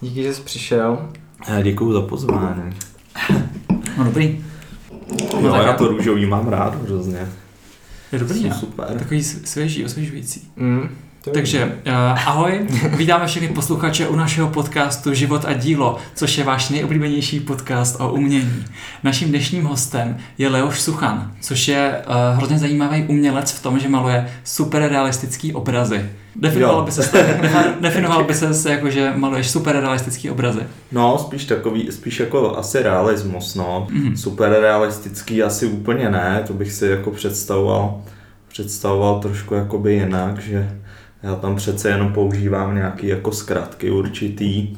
Díky, že jsi přišel. Já děkuju za pozvání. No dobrý. No, já to růžový mám rád hrozně. Je dobrý, Jsou ne? super. Takový svěží, osvěžující. Mm, to Takže uh, ahoj, vítáme všechny posluchače u našeho podcastu Život a dílo, což je váš nejoblíbenější podcast o umění. Naším dnešním hostem je Leoš Suchan, což je uh, hrozně zajímavý umělec v tom, že maluje super realistický obrazy. Definoval by se, definoval by se jako, že maluješ super realistický obrazy. No, spíš takový, spíš jako asi realismus, no. Mhm. Super realistický asi úplně ne, to bych si jako představoval, představoval trošku jakoby jinak, že já tam přece jenom používám nějaký jako zkratky určitý,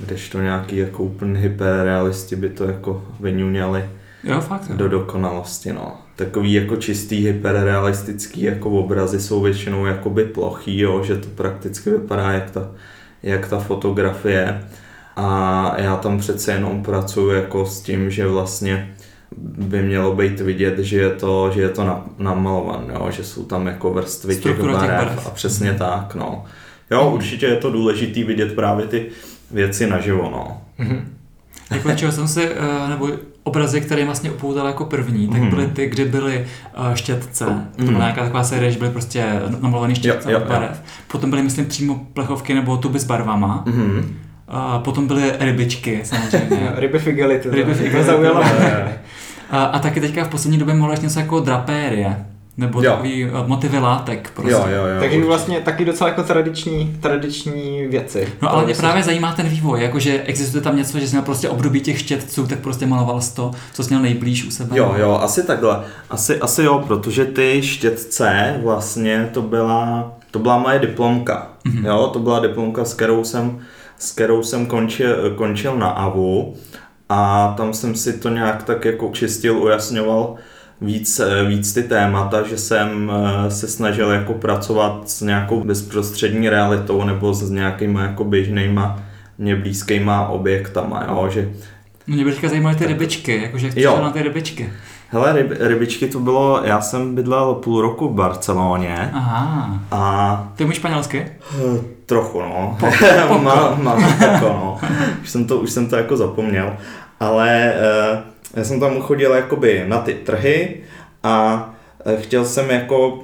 kdežto nějaký jako úplně hyperrealisti by to jako vyňuňali Jo, fakt. Jo. do dokonalosti, no. Takový jako čistý hyperrealistický jako obrazy jsou většinou jakoby plochý, jo, že to prakticky vypadá jak ta, jak ta fotografie. A já tam přece jenom pracuji jako s tím, že vlastně by mělo být vidět, že je to, že je to na- namalované, jo, že jsou tam jako vrstvy těch Struktura těch barev, barev. a přesně tak, no. Jo, určitě je to důležitý vidět právě ty věci naživo, no. Mhm. Jako čeho jsem si, eh, nebo obrazy, které vlastně upoutal jako první, tak Mhm. byly ty, kde byly eh, štětce. To byla Mhm. nějaká taková série, že byly prostě namalované štětce Jo, jo, od jo. barev. Potom byly, myslím, přímo plechovky nebo tuby s barvama. Mhm. A potom byly rybičky, samozřejmě. Ryby figelity. Ryby zaujalo. a, a taky teďka v poslední době maluješ něco jako drapérie. Nebo Jo. takový eh, motivy látek prostě. Jo, jo, jo. Takže určitě. vlastně taky docela jako tradiční, tradiční věci. No ale mě To právě zajímá ten vývoj, jakože existuje tam něco, že jsi měl prostě období těch štětců, tak prostě maloval jsi to, co jsi měl nejblíž u sebe. Jo, jo, asi takhle. Asi, asi jo, protože ty štětce vlastně to byla, to byla moje diplomka. Mhm. Mm-hmm. Jo, to byla diplomka, s kterou jsem, s kterou jsem končil, končil na AVU a tam jsem si to nějak tak jako čistil, ujasňoval víc, eh, víc ty témata, že jsem eh, se snažil jako pracovat s nějakou bezprostřední realitou nebo s nějakýma jako běžnýma mě blízkýma objektama, jo, že No, Mě by teďka zajímaly ty rybičky, jakože jak Jo. na ty rybičky. Hele, ryb, rybičky to bylo, já jsem bydlel půl roku v Barceloně Aha. a Ty umíš španělsky? Trochu no, má, má, jako no, už jsem, to, už jsem to jako zapomněl, ale eh, já jsem tam chodil jakoby na ty trhy a eh, chtěl jsem jako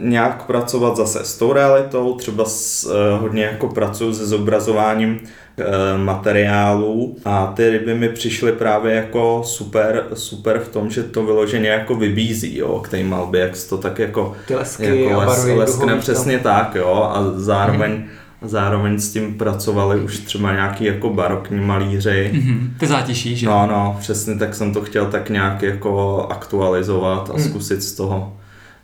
nějak pracovat zase s tou realitou, třeba s, eh, hodně jako pracuji se zobrazováním eh, materiálů a ty ryby mi přišly právě jako super, super v tom, že to vyloženě jako vybízí, jo, k té malbě, jak se to tak jako, Ty lesky jako a les, barvy. leskne přesně tak, jo, a zároveň, zároveň s tím pracovali už třeba nějaký jako barokní malíři, Mhm. Ty zátiší, že? No, no, přesně tak jsem to chtěl tak nějak jako aktualizovat a Hmm. zkusit z toho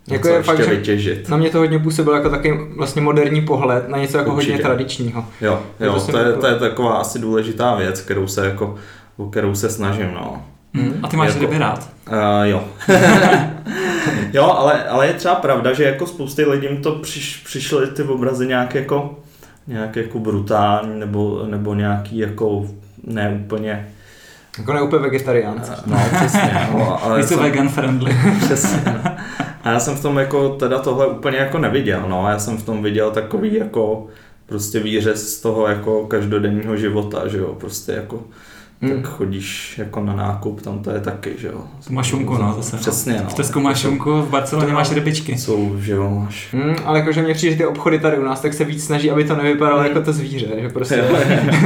Jako něco je fakt, vytěžit. Na mě to hodně působilo jako takový vlastně moderní pohled na něco jako Určitě. hodně tradičního. Jo, to jo, to mi je, to je taková asi důležitá věc, kterou se jako, o kterou se snažím, no. Mhm. A ty máš Jako- ryby rád? Uh, jo. jo, ale, ale je třeba pravda, že jako spousty lidem to přiš, přišly ty obrazy nějak jako, nějak jako brutální, nebo, nebo nějaký jako ne úplně, Jako ne úplně vegetariánci. no přesně, no, ale Více jsem- vegan friendly. Přesně. No. A já jsem v tom jako teda tohle úplně jako neviděl, no. Já jsem v tom viděl takový jako prostě výřez z toho jako každodenního života, že jo, prostě jako Hmm. tak chodíš jako na nákup, tam to je taky, že jo. Máš šunku, no, zase. Přesně, no. V Tesku máš šunku, v Barceloně máš rybičky. Jsou, že jo, máš. Hmm, ale jakože mě přijde, že ty obchody tady u nás, tak se víc snaží, aby to nevypadalo Hmm. jako to zvíře, že prostě...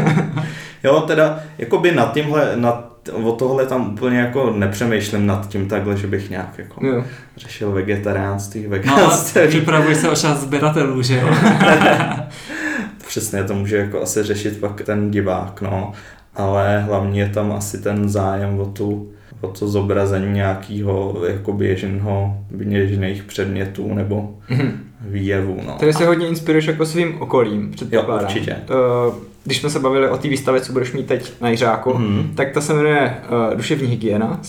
jo, teda, jakoby nad tímhle, nad, o tohle tam úplně jako nepřemýšlím nad tím takhle, že bych nějak jako jo. řešil vegetariánství, No veganství. připravuj se o čas sběratelů, že jo? Přesně to může jako asi řešit pak ten divák, no. Ale hlavně je tam asi ten zájem o tu o to zobrazení nějakého jako běžného, běžných předmětů nebo Mhm. výjevů, no. Tady se hodně inspiruješ jako svým okolím, předpokládám. Jo, určitě. Eh, Když jsme se bavili o té výstavě, co budeš mít teď na Jiřáku, Mhm. tak ta se jmenuje uh, Duševní hygiena.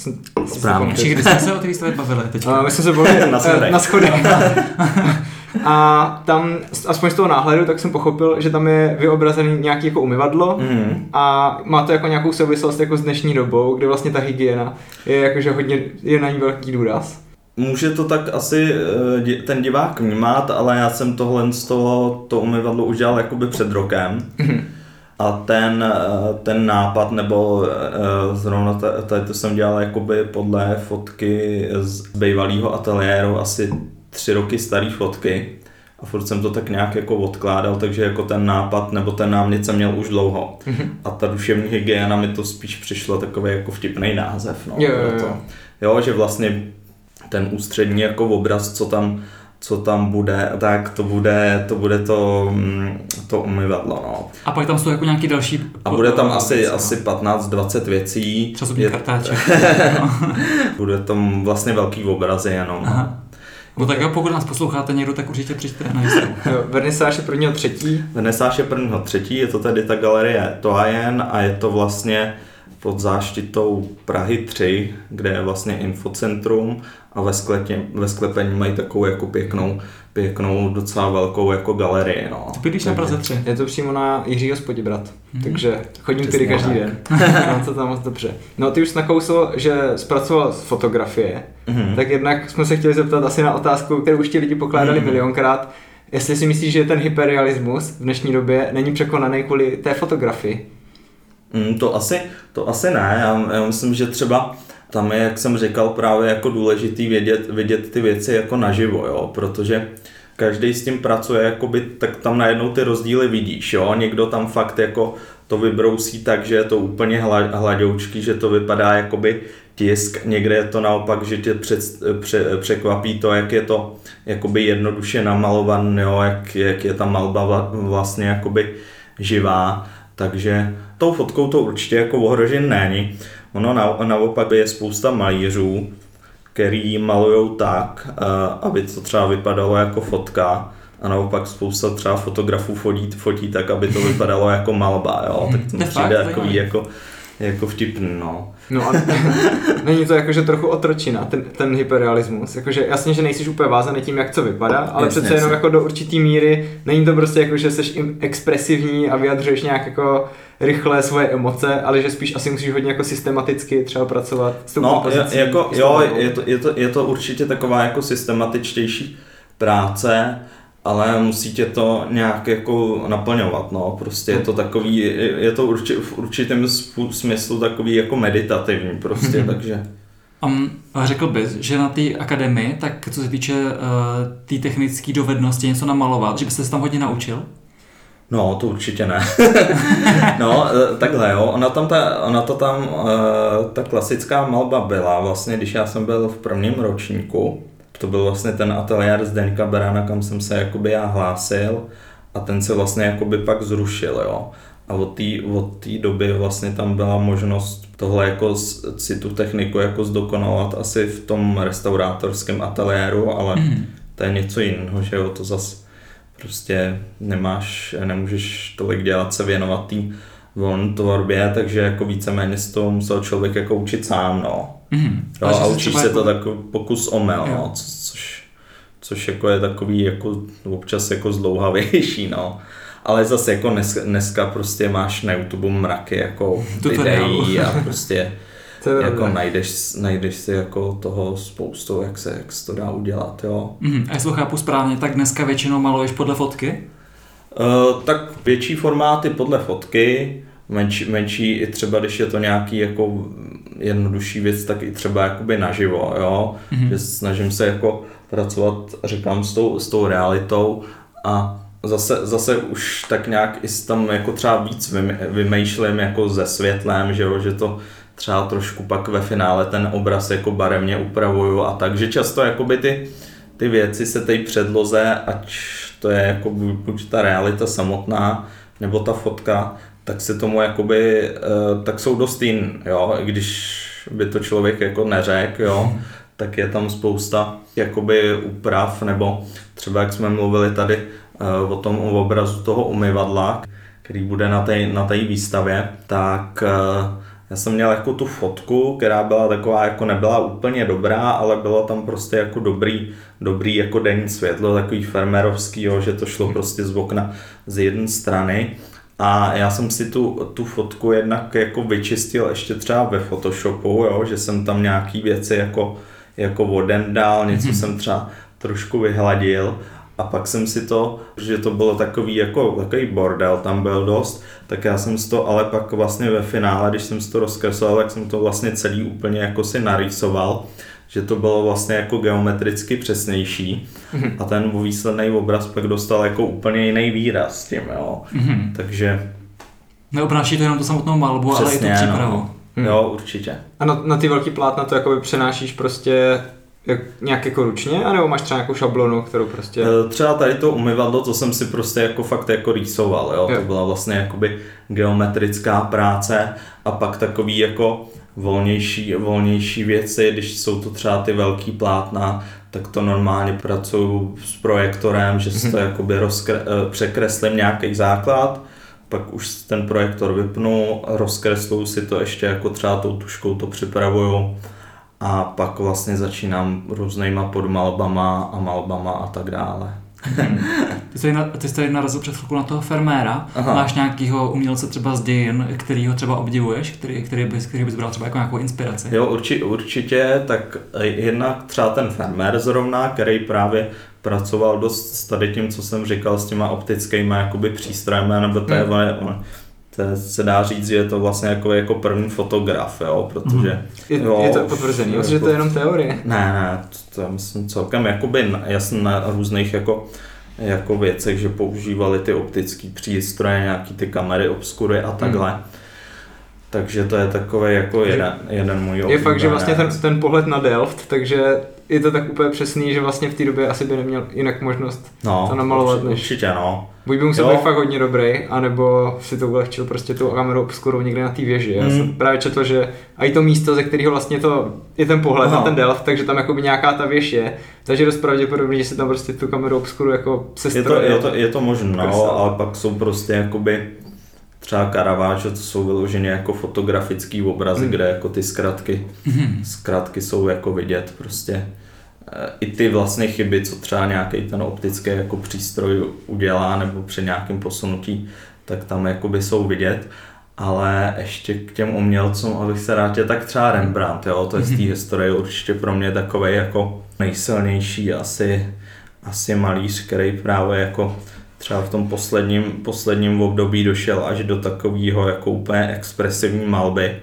Správně. Či kdy jsme se o té výstavě bavili teďka? Uh, my jsme se bavili Na eh, schodech. na schodech. A tam, aspoň z toho náhledu, tak jsem pochopil, že tam je vyobrazený nějaký jako umyvadlo Mhm. a má to jako nějakou souvislost jako s dnešní dobou, kde vlastně ta hygiena je jakože hodně, je na ní velký důraz. Může to tak asi ten divák vnímat, ale já jsem tohle z toho, to umyvadlo už dělal jakoby před rokem. A ten, eh, ten nápad, nebo eh, zrovna tady to jsem dělal jakoby podle fotky z bývalého ateliéru, asi tři roky staré fotky a furt jsem to tak nějak jako odkládal, takže jako ten nápad nebo ten námět jsem měl už dlouho. Mm-hmm. A ta duševní hygiena mi to spíš přišlo takový jako vtipný název. No, jo, jo, jo. Jo, že vlastně ten ústřední jako obraz, co tam co tam bude, tak to bude to, bude to, mm, to umyvadlo. No. A pak tam jsou jako nějaký další... A bude tam asi, věci, no. asi 15-20 věcí. Třeba je... kartáček. bude tam vlastně velký obrazy jenom. Aha. No tak jo, pokud nás posloucháte někdo, tak určitě přijďte na výstavu. Vernisáž je prvního třetí. Vernisáž je prvního třetí, je to tady ta galerie Toajen a je to vlastně pod záštitou Prahy 3, kde je vlastně infocentrum a ve, sklepě, ve sklepení mají takovou jako pěknou, pěknou docela velkou jako galerii. No. Ty bydlíš na Praze 3. Je to přímo na Jiřího Spodibrat, hmm. takže chodím tady každý den. Mám to tam moc dobře. No ty už nakousl, že zpracoval fotografie, hmm. tak jednak jsme se chtěli zeptat asi na otázku, kterou už ti lidi pokládali hmm. milionkrát, jestli si myslíš, že ten hyperrealismus v dnešní době není překonaný kvůli té fotografii. Mm, to, asi, to asi ne, já, já myslím, že třeba tam je, jak jsem říkal, právě jako důležitý vědět, vidět ty věci jako naživo, jo, protože každý s tím pracuje, jakoby, tak tam najednou ty rozdíly vidíš, jo, někdo tam fakt jako to vybrousí tak, že je to úplně hladoučký, že to vypadá jakoby tisk, někde je to naopak, že tě před, pře, překvapí to, jak je to jakoby jednoduše namalovan, jo, jak, jak je ta malba vlastně jakoby živá, takže tou fotkou to určitě jako ohrožen není. Ono na, naopak je spousta malířů, který malují tak, uh, aby to třeba vypadalo jako fotka, a naopak spousta třeba fotografů fotí, fotí tak, aby to vypadalo jako malba, jo? tak to mi přijde takový jako, jako vtipný, no. No a není to jakože trochu otročina, ten, ten hyperrealismus. Jakože jasně, že nejsi úplně vázaný tím, jak co vypadá, ale jasně, přece jenom jako do určitý míry není to prostě jako, že jsi expresivní a vyjadřuješ nějak jako rychle svoje emoce, ale že spíš asi musíš hodně jako systematicky třeba pracovat s tou No, je, jako, jo, je to, je, to, je to určitě taková jako systematičtější práce, ale musí tě to nějak jako naplňovat, no, prostě je to takový, je to urči, v určitém smyslu takový jako meditativní prostě, takže. Um, řekl bys, že na té akademii, tak co se týče uh, té tý technické dovednosti něco namalovat, že byste se tam hodně naučil? No, to určitě ne. no, eh, takhle jo, ona tam ta, ona to tam, uh, ta klasická malba byla vlastně, když já jsem byl v prvním ročníku, to byl vlastně ten ateliér Zdeňka Berana, kam jsem se jakoby já hlásil a ten se vlastně jakoby pak zrušil, jo. A od té od doby vlastně tam byla možnost tohle jako si tu techniku jako zdokonalovat asi v tom restaurátorském ateliéru, ale mm. to je něco jiného, že jo, to zas prostě nemáš, nemůžeš tolik dělat, se věnovat tým volné tvorbě, takže jako víceméně z toho musel člověk jako učit sám, no. Mm-hmm. Jo, a učíš se to jako pokus omyl, no, což, což jako je takový jako občas jako zdlouhavější, no. Ale zase jako dneska, dneska prostě máš na YouTube mraky jako videí a prostě to jako najdeš, najdeš si jako toho spoustu, jak se, jak se to dá udělat, jo. Mm, a jestli to chápu správně, tak dneska většinou maluješ podle fotky? Uh, tak větší formáty podle fotky, menší, menší i třeba, když je to nějaký jako jednodušší věc, tak i třeba jakoby naživo, jo. Mm-hmm. Že snažím se jako pracovat, říkám, s tou, s tou realitou a zase, zase už tak nějak i tam jako třeba víc vymýšlím jako ze světlem, že jo, že to třeba trošku pak ve finále ten obraz jako barevně upravuju a tak, že často jakoby ty, ty věci se té předloze, ať to je jako buď ta realita samotná, nebo ta fotka, tak se tomu jakoby, eh, tak jsou dost jin, jo, i když by to člověk jako neřekl, jo, tak je tam spousta jakoby úprav, nebo třeba jak jsme mluvili tady eh, o tom o obrazu toho umyvadla, který bude na té na výstavě, tak eh, já jsem měl jako tu fotku, která byla taková, jako nebyla úplně dobrá, ale bylo tam prostě jako dobrý, dobrý jako denní světlo, takový fermerovský, jo, že to šlo mhm. prostě z okna z jedné strany. A já jsem si tu, tu fotku jednak jako vyčistil ještě třeba ve Photoshopu, jo, že jsem tam nějaký věci jako, jako voden dal, něco mm-hmm. jsem třeba trošku vyhladil A pak jsem si to, že to bylo takový jako takový bordel, tam byl dost, tak já jsem si to, ale pak vlastně ve finále, když jsem si to rozkreslil, tak jsem to vlastně celý úplně jako si narýsoval, že to bylo vlastně jako geometricky přesnější mm-hmm. a ten výsledný obraz pak dostal jako úplně jiný výraz s tím, jo. Mm-hmm. Takže... Neobnáší to jenom tu samotnou malbu, Přesně, ale i tu přípravu. No. Hmm. Jo, určitě. A na, na ty velký plátna to jakoby přenášíš prostě jak, nějak jako ručně, anebo máš třeba nějakou šablonu, kterou prostě... Eh, třeba tady to umyvadlo, to jsem si prostě jako fakt jako rýsoval, jo? jo. To byla vlastně jakoby geometrická práce a pak takový jako volnější, volnější věci, když jsou to třeba ty velký plátna, tak to normálně pracuju s projektorem, že si to mhm. jakoby rozkre, eh, překreslím nějaký základ, pak už ten projektor vypnu, rozkresluju si to ještě jako třeba tou tuškou to připravuju a pak vlastně začínám různýma podmalbama a malbama a tak dále. ty, jsi, ty jsi tady narazil před chvilkou na toho ferméra. Aha. Máš nějakého umělce třeba z dějin, který ho třeba obdivuješ, který, který, bys, který bys bral třeba jako nějakou inspiraci? Jo, urči, určitě, tak jednak třeba ten fermér zrovna, který právě pracoval dost s tady tím, co jsem říkal, s těma optickými jakoby přístrojemi, nebo to je, hmm to se dá říct, že je to vlastně jako, jako první fotograf, jo, protože... Je, jo, je to potvrzený, je, že to je jenom teorie? Ne, ne, to, to myslím celkem jakoby jasně na různých jako, jako věcech, že používali ty optické přístroje, nějaký ty kamery, obskury a takhle. Hmm. Takže to je takový jako jeden, jeden můj Je fakt, že vlastně ten, ten pohled na Delft, takže je to tak úplně přesný, že vlastně v té době asi by neměl jinak možnost no, to namalovat. Určitě, než... určitě no. Buď by musel jo. být fakt hodně dobrý, anebo si to ulehčil prostě tou kamerou obskurou někde na té věži. Já mm. jsem právě četl, že a i to místo, ze kterého vlastně to je ten pohled no. na ten Delft, takže tam jako by nějaká ta věž je, takže dost pravděpodobně, že si tam prostě tu kameru obskuru jako se je to, je to, je to možné, no, ale pak jsou prostě jakoby třeba Caravaggio, to jsou vyloženě jako fotografický obrazy, mm. kde jako ty zkratky, mm. zkratky jsou jako vidět prostě i ty vlastně chyby, co třeba nějaký ten optický jako přístroj udělá nebo při nějakém posunutí, tak tam jakoby jsou vidět. Ale ještě k těm umělcům, abych se rád tak třeba Rembrandt, jo, to je z té mhm. historie určitě pro mě takový jako nejsilnější asi, asi malíř, který právě jako třeba v tom posledním, posledním období došel až do takového jako úplně expresivní malby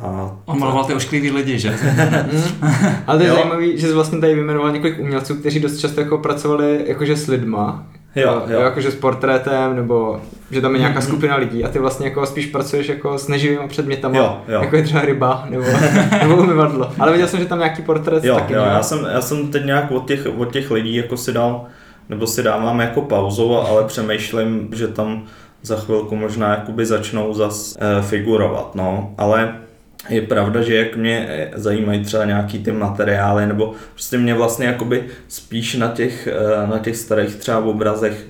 a On maloval ty ošklivý lidi, že? Ale to je zajímavé, že jsi vlastně tady vyjmenoval několik umělců, kteří dost často jako pracovali jakože s lidma, Jo, jo. Jakože s portrétem, nebo že tam je nějaká mm-hmm. skupina lidí a ty vlastně jako spíš pracuješ jako s neživými předmětama, jo, jo. jako je třeba ryba nebo, nebo umyvadlo. Ale viděl jsem, že tam nějaký portrét jo, taky jo, já jsem, já jsem teď nějak od těch, od těch lidí jako si dal, nebo si dávám jako pauzu, ale přemýšlím, že tam za chvilku možná jakoby začnou zas e, figurovat, no, ale je pravda, že jak mě zajímají třeba nějaký ty materiály, nebo prostě mě vlastně jakoby spíš na těch, eh, na těch starých třeba obrazech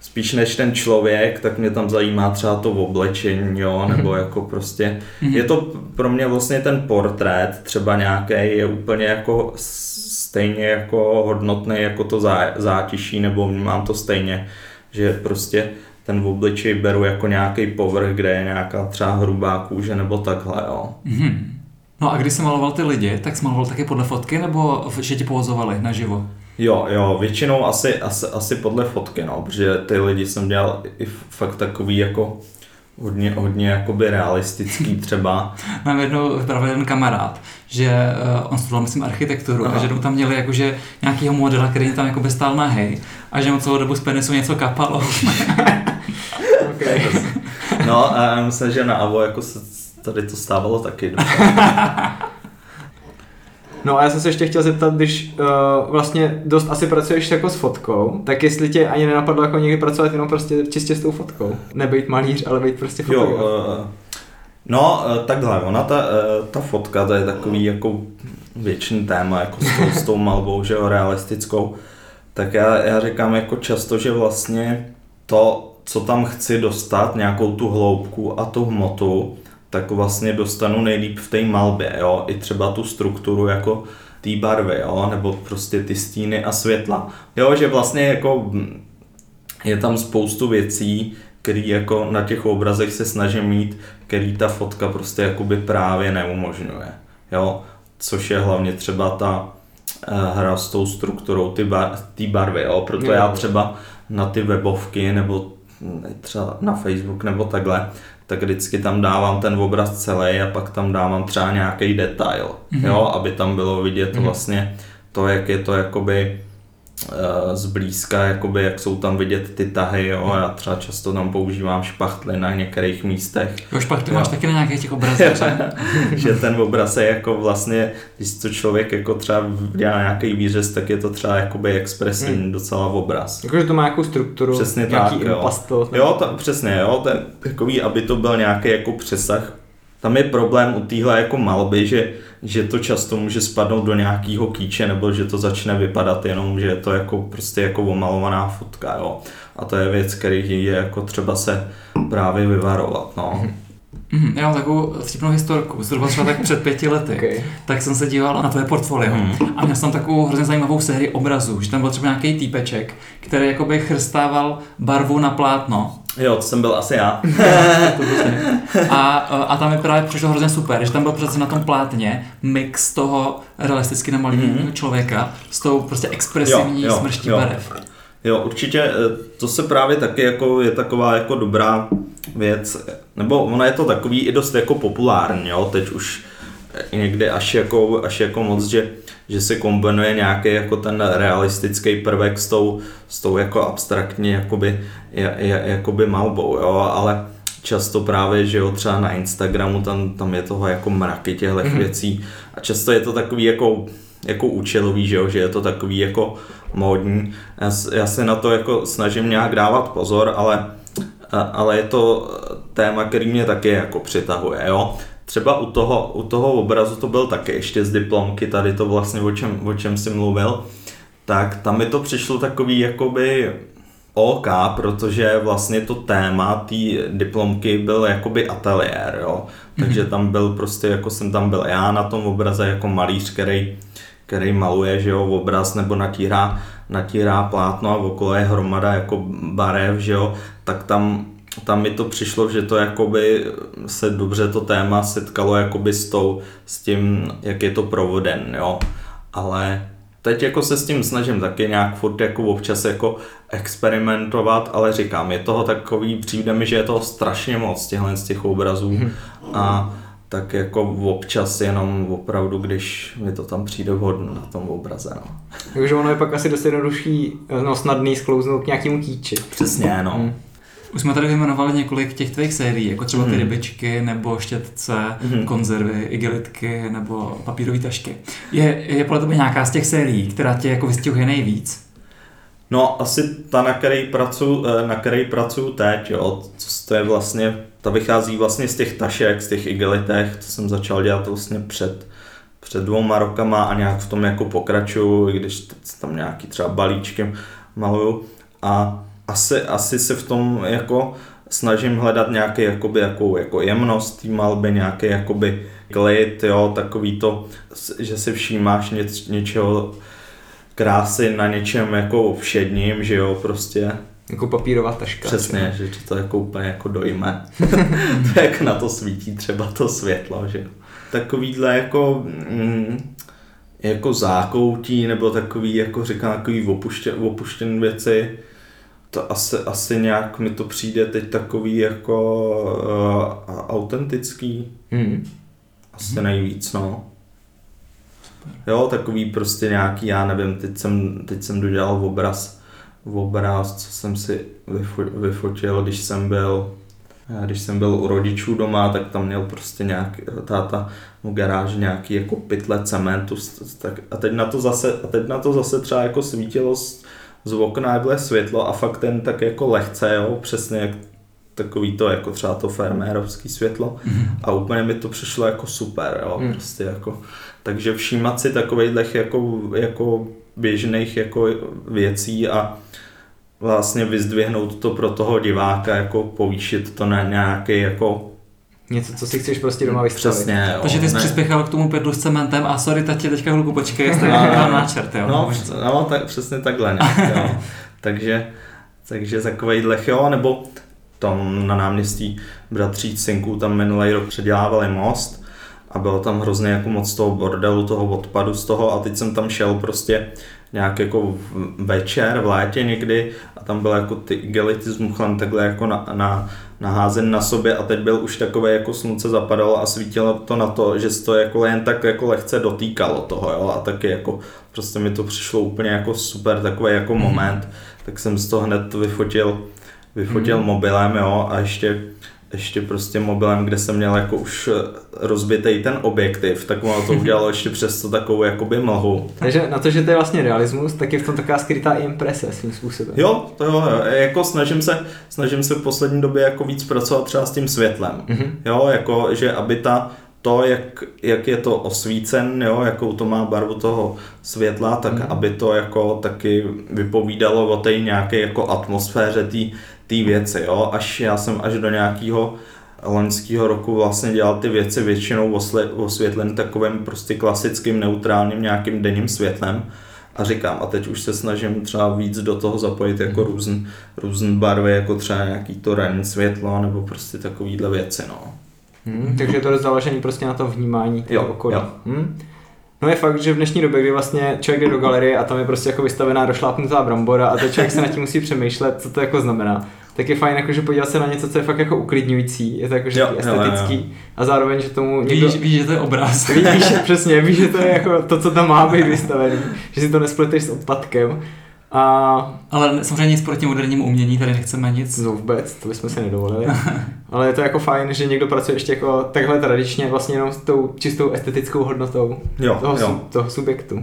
spíš než ten člověk, tak mě tam zajímá třeba to oblečení, jo, mhm. nebo jako prostě, mm-hmm. je to pro mě vlastně ten portrét třeba nějaký je úplně jako stejně jako hodnotný jako to zátiší, nebo mám to stejně, že prostě ten v obličej beru jako nějaký povrch, kde je nějaká třeba hrubá kůže nebo takhle, jo. Mm-hmm. No a když jsi maloval ty lidi, tak jsi maloval taky podle fotky, nebo že ti pozovali naživo? Jo, jo, většinou asi, asi, asi podle fotky, no, protože ty lidi jsem dělal i fakt takový jako hodně, hodně jakoby realistický třeba. Mám jednou právě jeden kamarád, že uh, on studoval, myslím, architekturu Aha. a že tam měli jakože nějakýho modela, který tam jako stál nahej a že mu celou dobu z penisu něco kapalo. okay. No a myslím, že na AVO jako se tady to stávalo taky. No a já jsem se ještě chtěl zeptat, když uh, vlastně dost asi pracuješ jako s fotkou, tak jestli tě ani nenapadlo jako někdy pracovat jenom prostě čistě s tou fotkou. Nebejt malíř, ale být prostě fotograf. Jo, uh, no uh, takhle, ona ta, uh, ta fotka, to je takový jako větší téma, jako s tou, s tou malbou, že jo, realistickou. Tak já, já říkám jako často, že vlastně to, co tam chci dostat, nějakou tu hloubku a tu hmotu, tak vlastně dostanu nejlíp v té malbě, jo, i třeba tu strukturu jako té barvy, jo, nebo prostě ty stíny a světla. Jo, že vlastně jako je tam spoustu věcí, který jako na těch obrazech se snažím mít, který ta fotka prostě jakoby právě neumožňuje, jo, což je hlavně třeba ta hra s tou strukturou ty bar, ty barvy, jo? proto já třeba na ty webovky nebo třeba na Facebook nebo takhle, tak vždycky tam dávám ten obraz celý a pak tam dávám třeba nějaký detail, mm-hmm. jo, aby tam bylo vidět mm-hmm. vlastně to, jak je to jakoby zblízka, jakoby, jak jsou tam vidět ty tahy, jo, já třeba často tam používám špachtly na některých místech. Jo, špachtly máš taky na nějakých těch obrazech, že ten obraz je jako vlastně, když to člověk jako třeba dělá nějaký výřez, tak je to třeba jakoby expresivní hmm. docela obraz. Jakože to má nějakou strukturu, přesně nějaký tak, impasto. Jo, jo ta, přesně, jo, ten, takový, aby to byl nějaký jako přesah. Tam je problém u téhle jako malby, že že to často může spadnout do nějakého kýče, nebo že to začne vypadat jenom, že je to jako prostě jako omalovaná fotka, jo. A to je věc, který je jako třeba se právě vyvarovat, no. Mm, já mám takovou vtipnou historku, zhruba třeba tak před pěti lety, okay. tak jsem se díval na tvoje portfolio mm. a měl jsem takovou hrozně zajímavou sérii obrazů, že tam byl třeba nějaký týpeček, který jakoby chrstával barvu na plátno Jo, to jsem byl asi já. a, a tam mi právě přišlo hrozně super, že tam byl přece na tom plátně mix toho realisticky namalého mm-hmm. člověka s tou prostě expresivní jo, jo, smrští jo. barev. Jo, určitě eh, to se právě taky jako je taková jako dobrá věc, nebo ono je to takový i dost jako populární, jo, teď už někdy až jako, až jako moc, že že se kombinuje nějaký jako ten realistický prvek s tou, s tou jako abstraktní jakoby, jakoby malbou, jo, ale často právě, že jo, třeba na Instagramu tam, tam je toho jako mraky těchto mm-hmm. věcí a často je to takový jako, jako účelový, že jo, že je to takový jako módní. Já, já se na to jako snažím nějak dávat pozor, ale, ale je to téma, který mě taky jako přitahuje, jo třeba u toho, u toho obrazu to byl taky ještě z diplomky, tady to vlastně o čem, o čem jsi mluvil, tak tam mi to přišlo takový jakoby OK, protože vlastně to téma té diplomky byl jakoby ateliér, jo. Takže mhm. tam byl prostě, jako jsem tam byl já na tom obraze jako malíř, který, který maluje, že jo, obraz nebo natírá, natírá plátno a okolo je hromada jako barev, že jo, tak tam tam mi to přišlo, že to jakoby se dobře to téma setkalo jakoby s, tou, s tím, jak je to provoden, jo. Ale teď jako se s tím snažím taky nějak furt jako občas jako experimentovat, ale říkám, je toho takový, přijde mi, že je toho strašně moc těchhle z těch obrazů mhm. a tak jako občas jenom opravdu, když mi to tam přijde vhodno na tom obraze. No. Takže ono je pak asi dost jednodušší, no snadný sklouznout k nějakému kýči. Přesně, no. Hmm. Už jsme tady vyjmenovali několik těch tvých sérií, jako třeba ty hmm. rybičky, nebo štětce, hmm. konzervy, igelitky, nebo papírové tašky. Je, je podle tebe nějaká z těch sérií, která tě jako vystihuje nejvíc? No, asi ta, na které pracuji, eh, na pracuji teď, jo, to je vlastně, ta vychází vlastně z těch tašek, z těch igelitek, to jsem začal dělat vlastně před, před dvouma rokama a nějak v tom jako pokračuju, i když tam nějaký třeba balíčkem maluju. A asi, asi se v tom jako snažím hledat nějaký jakoby, jakou, jako jemnost té malby, nějaký jakoby klid, jo, takový to, že si všímáš něč, něčeho krásy na něčem jako všedním, že jo, prostě. Jako papírová taška. Přesně, že to jako úplně jako dojme. to jak na to svítí třeba to světlo, že jo. Takovýhle jako, mm, jako zákoutí, nebo takový, jako říkám, takový opuštěn, opuštěn věci, to asi, asi nějak mi to přijde teď takový jako uh, autentický. Hmm. Asi hmm. nejvíc, no. Jo, takový prostě nějaký, já nevím, teď jsem, teď jsem dodělal obraz, obraz, co jsem si vyfotil, když jsem byl když jsem byl u rodičů doma, tak tam měl prostě nějak táta v garáži nějaký jako pytle cementu tak, a teď na to zase, a teď na to zase třeba jako svítilo z okna je světlo a fakt ten tak jako lehce, jo, přesně jak takový to jako třeba to fermérovský světlo mm. a úplně mi to přišlo jako super, jo, mm. prostě jako, takže všímat si takových jako, jako běžných jako věcí a vlastně vyzdvihnout to pro toho diváka, jako povýšit to na nějaký jako Něco, co si chceš prostě doma vystavit. Přesně, jo. Takže ty jsi přispěchal k tomu pedlu s cementem a sorry, tati, teďka chvilku počkej, jestli mám náčrt, jo. No, no tak, přesně takhle, ne, jo. takže, takže takovejhle, jo, nebo tam na náměstí bratří synků tam minulý rok předělávali most a bylo tam hrozně jako moc toho bordelu, toho odpadu z toho a teď jsem tam šel prostě nějak jako večer v létě někdy a tam byl jako ty igelity z muchlan takhle jako na, na, naházen na sobě a teď byl už takové jako slunce zapadalo a svítilo to na to, že se to jako jen tak jako lehce dotýkalo toho jo a taky jako prostě mi to přišlo úplně jako super takový jako mhm. moment, tak jsem z toho hned vyfotil, vyfotil mm. mobilem jo a ještě ještě prostě mobilem, kde jsem měl jako už eh, rozbitý ten objektiv, tak ono to udělalo ještě přesto takovou jakoby mlhu. Takže na to, že to je vlastně realismus, tak je v tom taková skrytá imprese svým způsobem. Jo, to jo, jako snažím se, snažím se v poslední době jako víc pracovat třeba s tím světlem. Mm-hmm. Jo, jako, že aby ta, to, jak, jak je to osvícen, jo, jakou to má barvu toho světla, tak mm. aby to jako taky vypovídalo o té nějaké jako atmosféře té věci, jo, až já jsem až do nějakého loňského roku vlastně dělal ty věci většinou osvětlen takovým prostě klasickým neutrálním nějakým denním světlem a říkám, a teď už se snažím třeba víc do toho zapojit jako mm. různ, různ barvy, jako třeba nějaký to ranní světlo nebo prostě takovýhle věci, no. Hmm, takže je to dost založený prostě na to vnímání jo, okolí. Jo. Hmm. No je fakt, že v dnešní době, kdy vlastně člověk jde do galerie a tam je prostě jako vystavená došlápnutá brambora a teď člověk se nad tím musí přemýšlet, co to jako znamená. Tak je fajn jakože podívat se na něco, co je fakt jako uklidňující, je to jakože jo, estetický jo, jo. a zároveň, že tomu někdo... Víš, víš, že to je obraz. Víš, víš, přesně, víš, že to je jako to, co tam má být vystavený, že si to nespleteš s odpadkem a... Ale samozřejmě nic proti modernímu umění, tady nechceme nic. No vůbec, to bychom si nedovolili. Ale je to jako fajn, že někdo pracuje ještě jako takhle tradičně, vlastně jenom s tou čistou estetickou hodnotou jo, toho, jo. toho subjektu.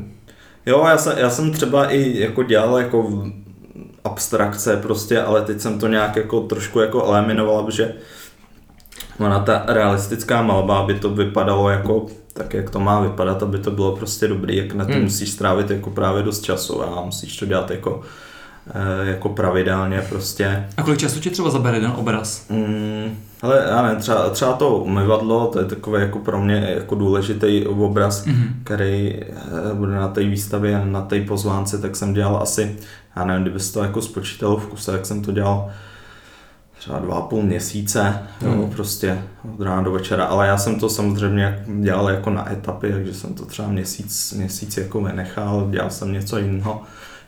Jo, já jsem, já jsem třeba i jako dělal jako abstrakce prostě, ale teď jsem to nějak jako trošku jako eliminoval, protože ona ta realistická malba, aby to vypadalo jako tak, jak to má vypadat, aby to bylo prostě dobrý, jak na to hmm. musíš strávit jako právě dost času a musíš to dělat jako eh, jako pravidelně prostě. A kolik času ti třeba zabere ten obraz? Mm, ale já ne, třeba, třeba to umyvadlo, to je takový jako pro mě jako důležitý obraz, mm-hmm. který eh, bude na té výstavě, na té pozvánce, tak jsem dělal asi, já nevím, kdyby to jako spočítalo v kuse, jak jsem to dělal třeba dva a půl měsíce, hmm. jo, prostě od rána do večera, ale já jsem to samozřejmě dělal jako na etapy, takže jsem to třeba měsíc, měsíc jako vynechal, dělal jsem něco jiného.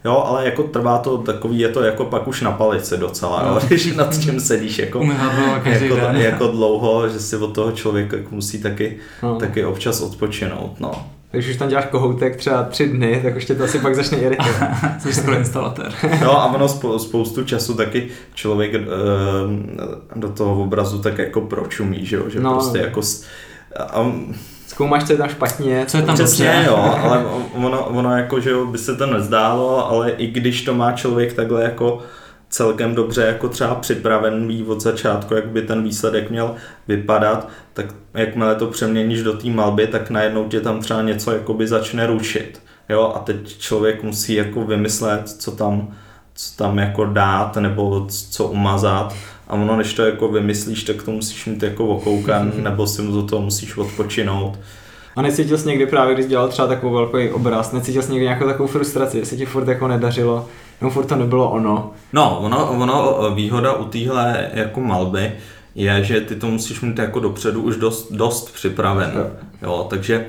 Jo, ale jako trvá to takový, je to jako pak už na palici docela, no. jo, když nad tím sedíš jako, jako, jako, dlouho, že si od toho člověka musí taky, no. taky občas odpočinout, no. Takže už tam děláš kohoutek třeba tři dny, tak už tě to asi pak začne iritovat. Jsi skoro instalatér. no a ono spoustu času taky člověk uh, do toho obrazu tak jako pročumí, že jo? Že no. prostě jako... Um, Zkoumáš, co je tam špatně. Co je tam Přesně, dobře. jo, ale ono, ono jako, že jo, by se to nezdálo, ale i když to má člověk takhle jako celkem dobře jako třeba připraven ví od začátku, jak by ten výsledek měl vypadat, tak jakmile to přeměníš do té malby, tak najednou tě tam třeba něco jakoby začne rušit. Jo, a teď člověk musí jako vymyslet, co tam, co tam jako dát nebo co umazat a ono, než to jako vymyslíš, tak to musíš mít jako okoukan nebo si mu do toho musíš odpočinout. A necítil jsi někdy právě, když dělal třeba takový velký obraz, necítil jsi někdy nějakou takovou frustraci, že se ti furt jako nedařilo, nebo furt to nebylo ono? No, ono, ono výhoda u téhle jako malby je, že ty to musíš mít jako dopředu už dost, dost připraven. Jo. jo takže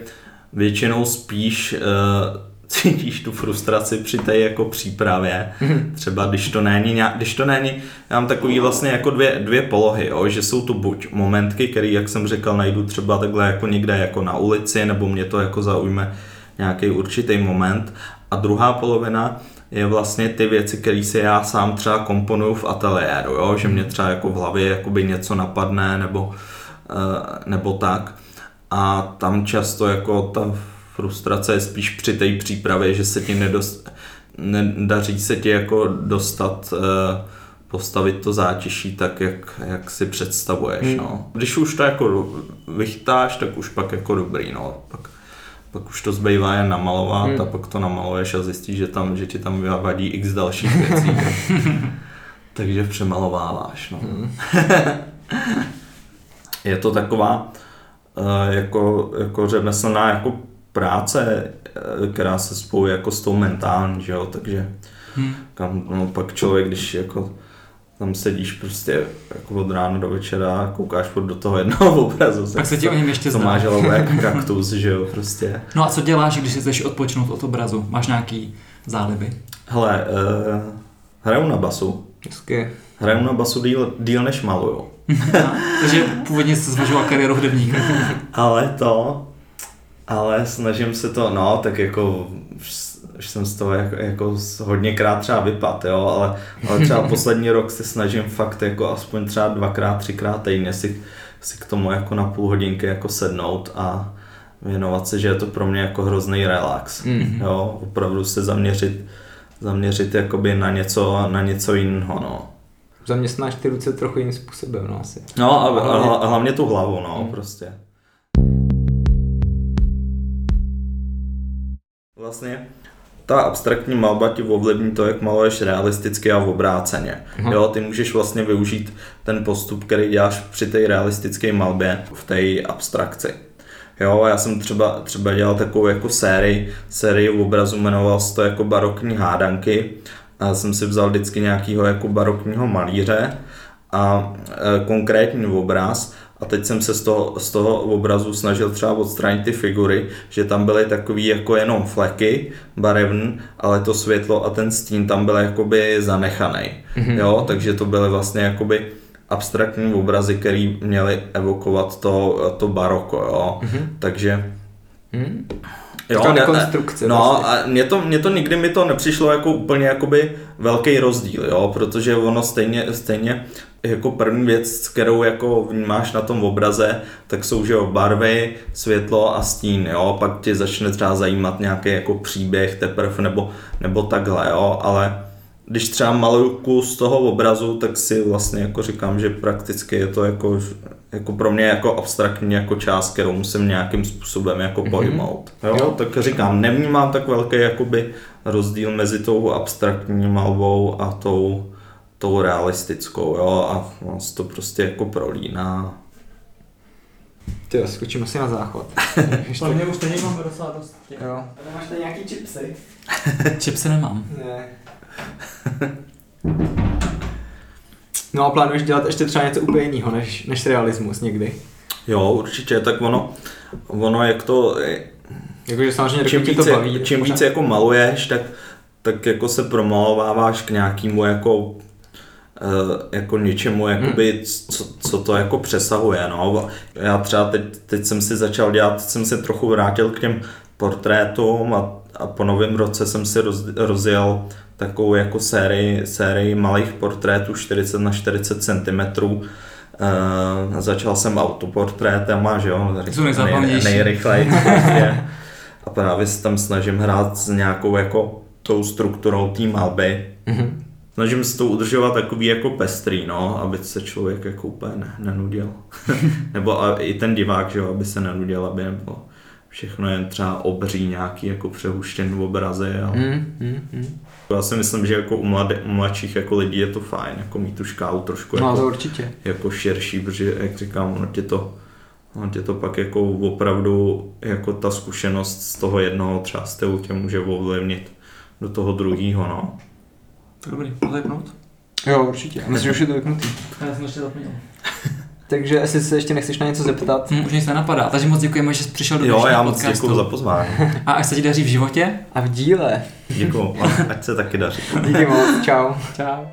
většinou spíš uh, cítíš tu frustraci při té jako přípravě. Mhm. Třeba když to není, když to není, já mám takový vlastně jako dvě, dvě polohy, jo, že jsou to buď momentky, které, jak jsem říkal, najdu třeba takhle jako někde jako na ulici, nebo mě to jako zaujme nějaký určitý moment. A druhá polovina je vlastně ty věci, které si já sám třeba komponuju v ateliéru, jo? že mě třeba jako v hlavě jakoby něco napadne nebo, eh, nebo tak. A tam často jako ta frustrace je spíš při té přípravě, že se ti nedost, nedaří se ti jako dostat eh, postavit to zátěží tak, jak, jak si představuješ. Hmm. No. Když už to jako vychytáš, tak už pak jako dobrý. No. Pak pak už to zbývá jen namalovat hmm. a pak to namaluješ a zjistíš, že, tam, že ti tam vadí x dalších věcí. Takže přemalováváš. No. Hmm. je to taková uh, jako, jako řemeslná jako práce, eh, která se spojuje jako s tou mentální, že jo? takže hmm. kam, no, pak člověk, když jako tam sedíš prostě jako od rána do večera a koukáš do toho jednoho obrazu. Tak se ti o něm ještě To máš ale jak kaktus, že jo, prostě. No a co děláš, když si chceš odpočinout od obrazu? Máš nějaký záliby? Hele, uh, hraju na basu. Hezky. Hraju na basu díl, díl než maluju. Takže původně jsi zvažoval kariéru hudebníka. Ale to, ale snažím se to, no, tak jako už, jsem z toho jako, jako hodněkrát třeba vypad, jo, ale, ale třeba poslední rok se snažím fakt jako aspoň třeba dvakrát, třikrát týdně si, si k tomu jako na půl hodinky jako sednout a věnovat se, že je to pro mě jako hrozný relax, Mhm. jo, opravdu se zaměřit, zaměřit jakoby na něco, na něco jiného, no. Zaměstnáš ty ruce trochu jiným způsobem, no asi. No a, a, Hlavně- a hlavně tu hlavu, no, Hmm. prostě. Vlastně ta abstraktní malba ti ovlivní to, jak maluješ realisticky a obráceně. Aha. Jo, ty můžeš vlastně využít ten postup, který děláš při té realistické malbě v té abstrakci. Jo, já jsem třeba, třeba dělal takovou jako sérii, sérii obrazů, jmenoval se to jako barokní hádanky. A jsem si vzal vždycky nějakého jako barokního malíře a e, konkrétní obraz a teď jsem se z toho, z toho obrazu snažil třeba odstranit ty figury, že tam byly takový jako jenom fleky barevný, ale to světlo a ten stín tam byl jakoby zanechaný. Mhm. Jo, takže to byly vlastně jakoby abstraktní obrazy, které měly evokovat to, to baroko, jo. Mhm. Takže Hm? Jo, Taková dekonstrukce No vlastně. a mně to, mně to nikdy mi to nepřišlo jako úplně jakoby velký rozdíl, jo, protože ono stejně, stejně jako první věc, kterou jako vnímáš na tom obraze, tak jsou, že jo, barvy, světlo a stín, jo, pak tě začne třeba zajímat nějaký jako příběh teprve nebo, nebo takhle, jo, ale když třeba maluju kus toho obrazu, tak si vlastně jako říkám, že prakticky je to jako, jako pro mě jako abstraktní jako část, kterou musím nějakým způsobem jako pojmout. Jo? Jo. Tak říkám, nevnímám tak velký jakoby rozdíl mezi tou abstraktní malbou a tou, tou realistickou, jo, a ono se to prostě jako prolíná. Ty jo, skočím asi na záchod. Ještě- Hlavně už teď mám docela dost. jo. Máš tady nějaký chipsy? Chipsy nemám. Ne. No a plánuješ dělat ještě třeba něco úplně jiného než, než realismus někdy? Jo, určitě, tak ono, ono jak to, Jakože samozřejmě čím víc, to baví. čím víc jako maluješ, tak, tak jako se promalováváš k nějakému jako eh, jako něčemu, jakoby, co, co, to jako přesahuje, no. Já třeba teď, teď jsem si začal dělat, jsem se trochu vrátil k těm portrétům a, a po novém roce jsem si roz, rozjel takovou jako sérii, sérii malých portrétů 40 na 40 cm. Uh, začal jsem autoportrétama, že jo, jsou nejzábavnější. nejrychleji. Prostě. A právě se tam snažím hrát s nějakou jako tou strukturou té malby. Mhm. Snažím se to udržovat takový jako pestrý, no, aby se člověk jako úplně ne, nenudil. Nebo a, i ten divák, že jo, aby se nenudil, aby nebylo všechno jen třeba obří nějaký jako přehuštěn obrazy. Ale Mm, mm, mm. já si myslím, že jako u, mladé, u mladších jako lidí je to fajn, jako mít tu škálu trošku No jako, to určitě. jako širší, protože jak říkám, ono tě to ono tě to pak jako opravdu jako ta zkušenost z toho jednoho třeba stylu tě může ovlivnit do toho druhého, no. To dobrý, zapnout? Jo, určitě. A myslím, že už je to vypnutý. Já jsem ještě zapomněl. Takže jestli se ještě nechceš na něco zeptat, Hm, už nic nenapadá, takže moc děkujeme, že jsi přišel do Jo, já moc podcastu. děkuji za pozvání. A ať se ti daří v životě. a v díle. Děkuji, ať se taky daří. Díky moc, čau. Čau.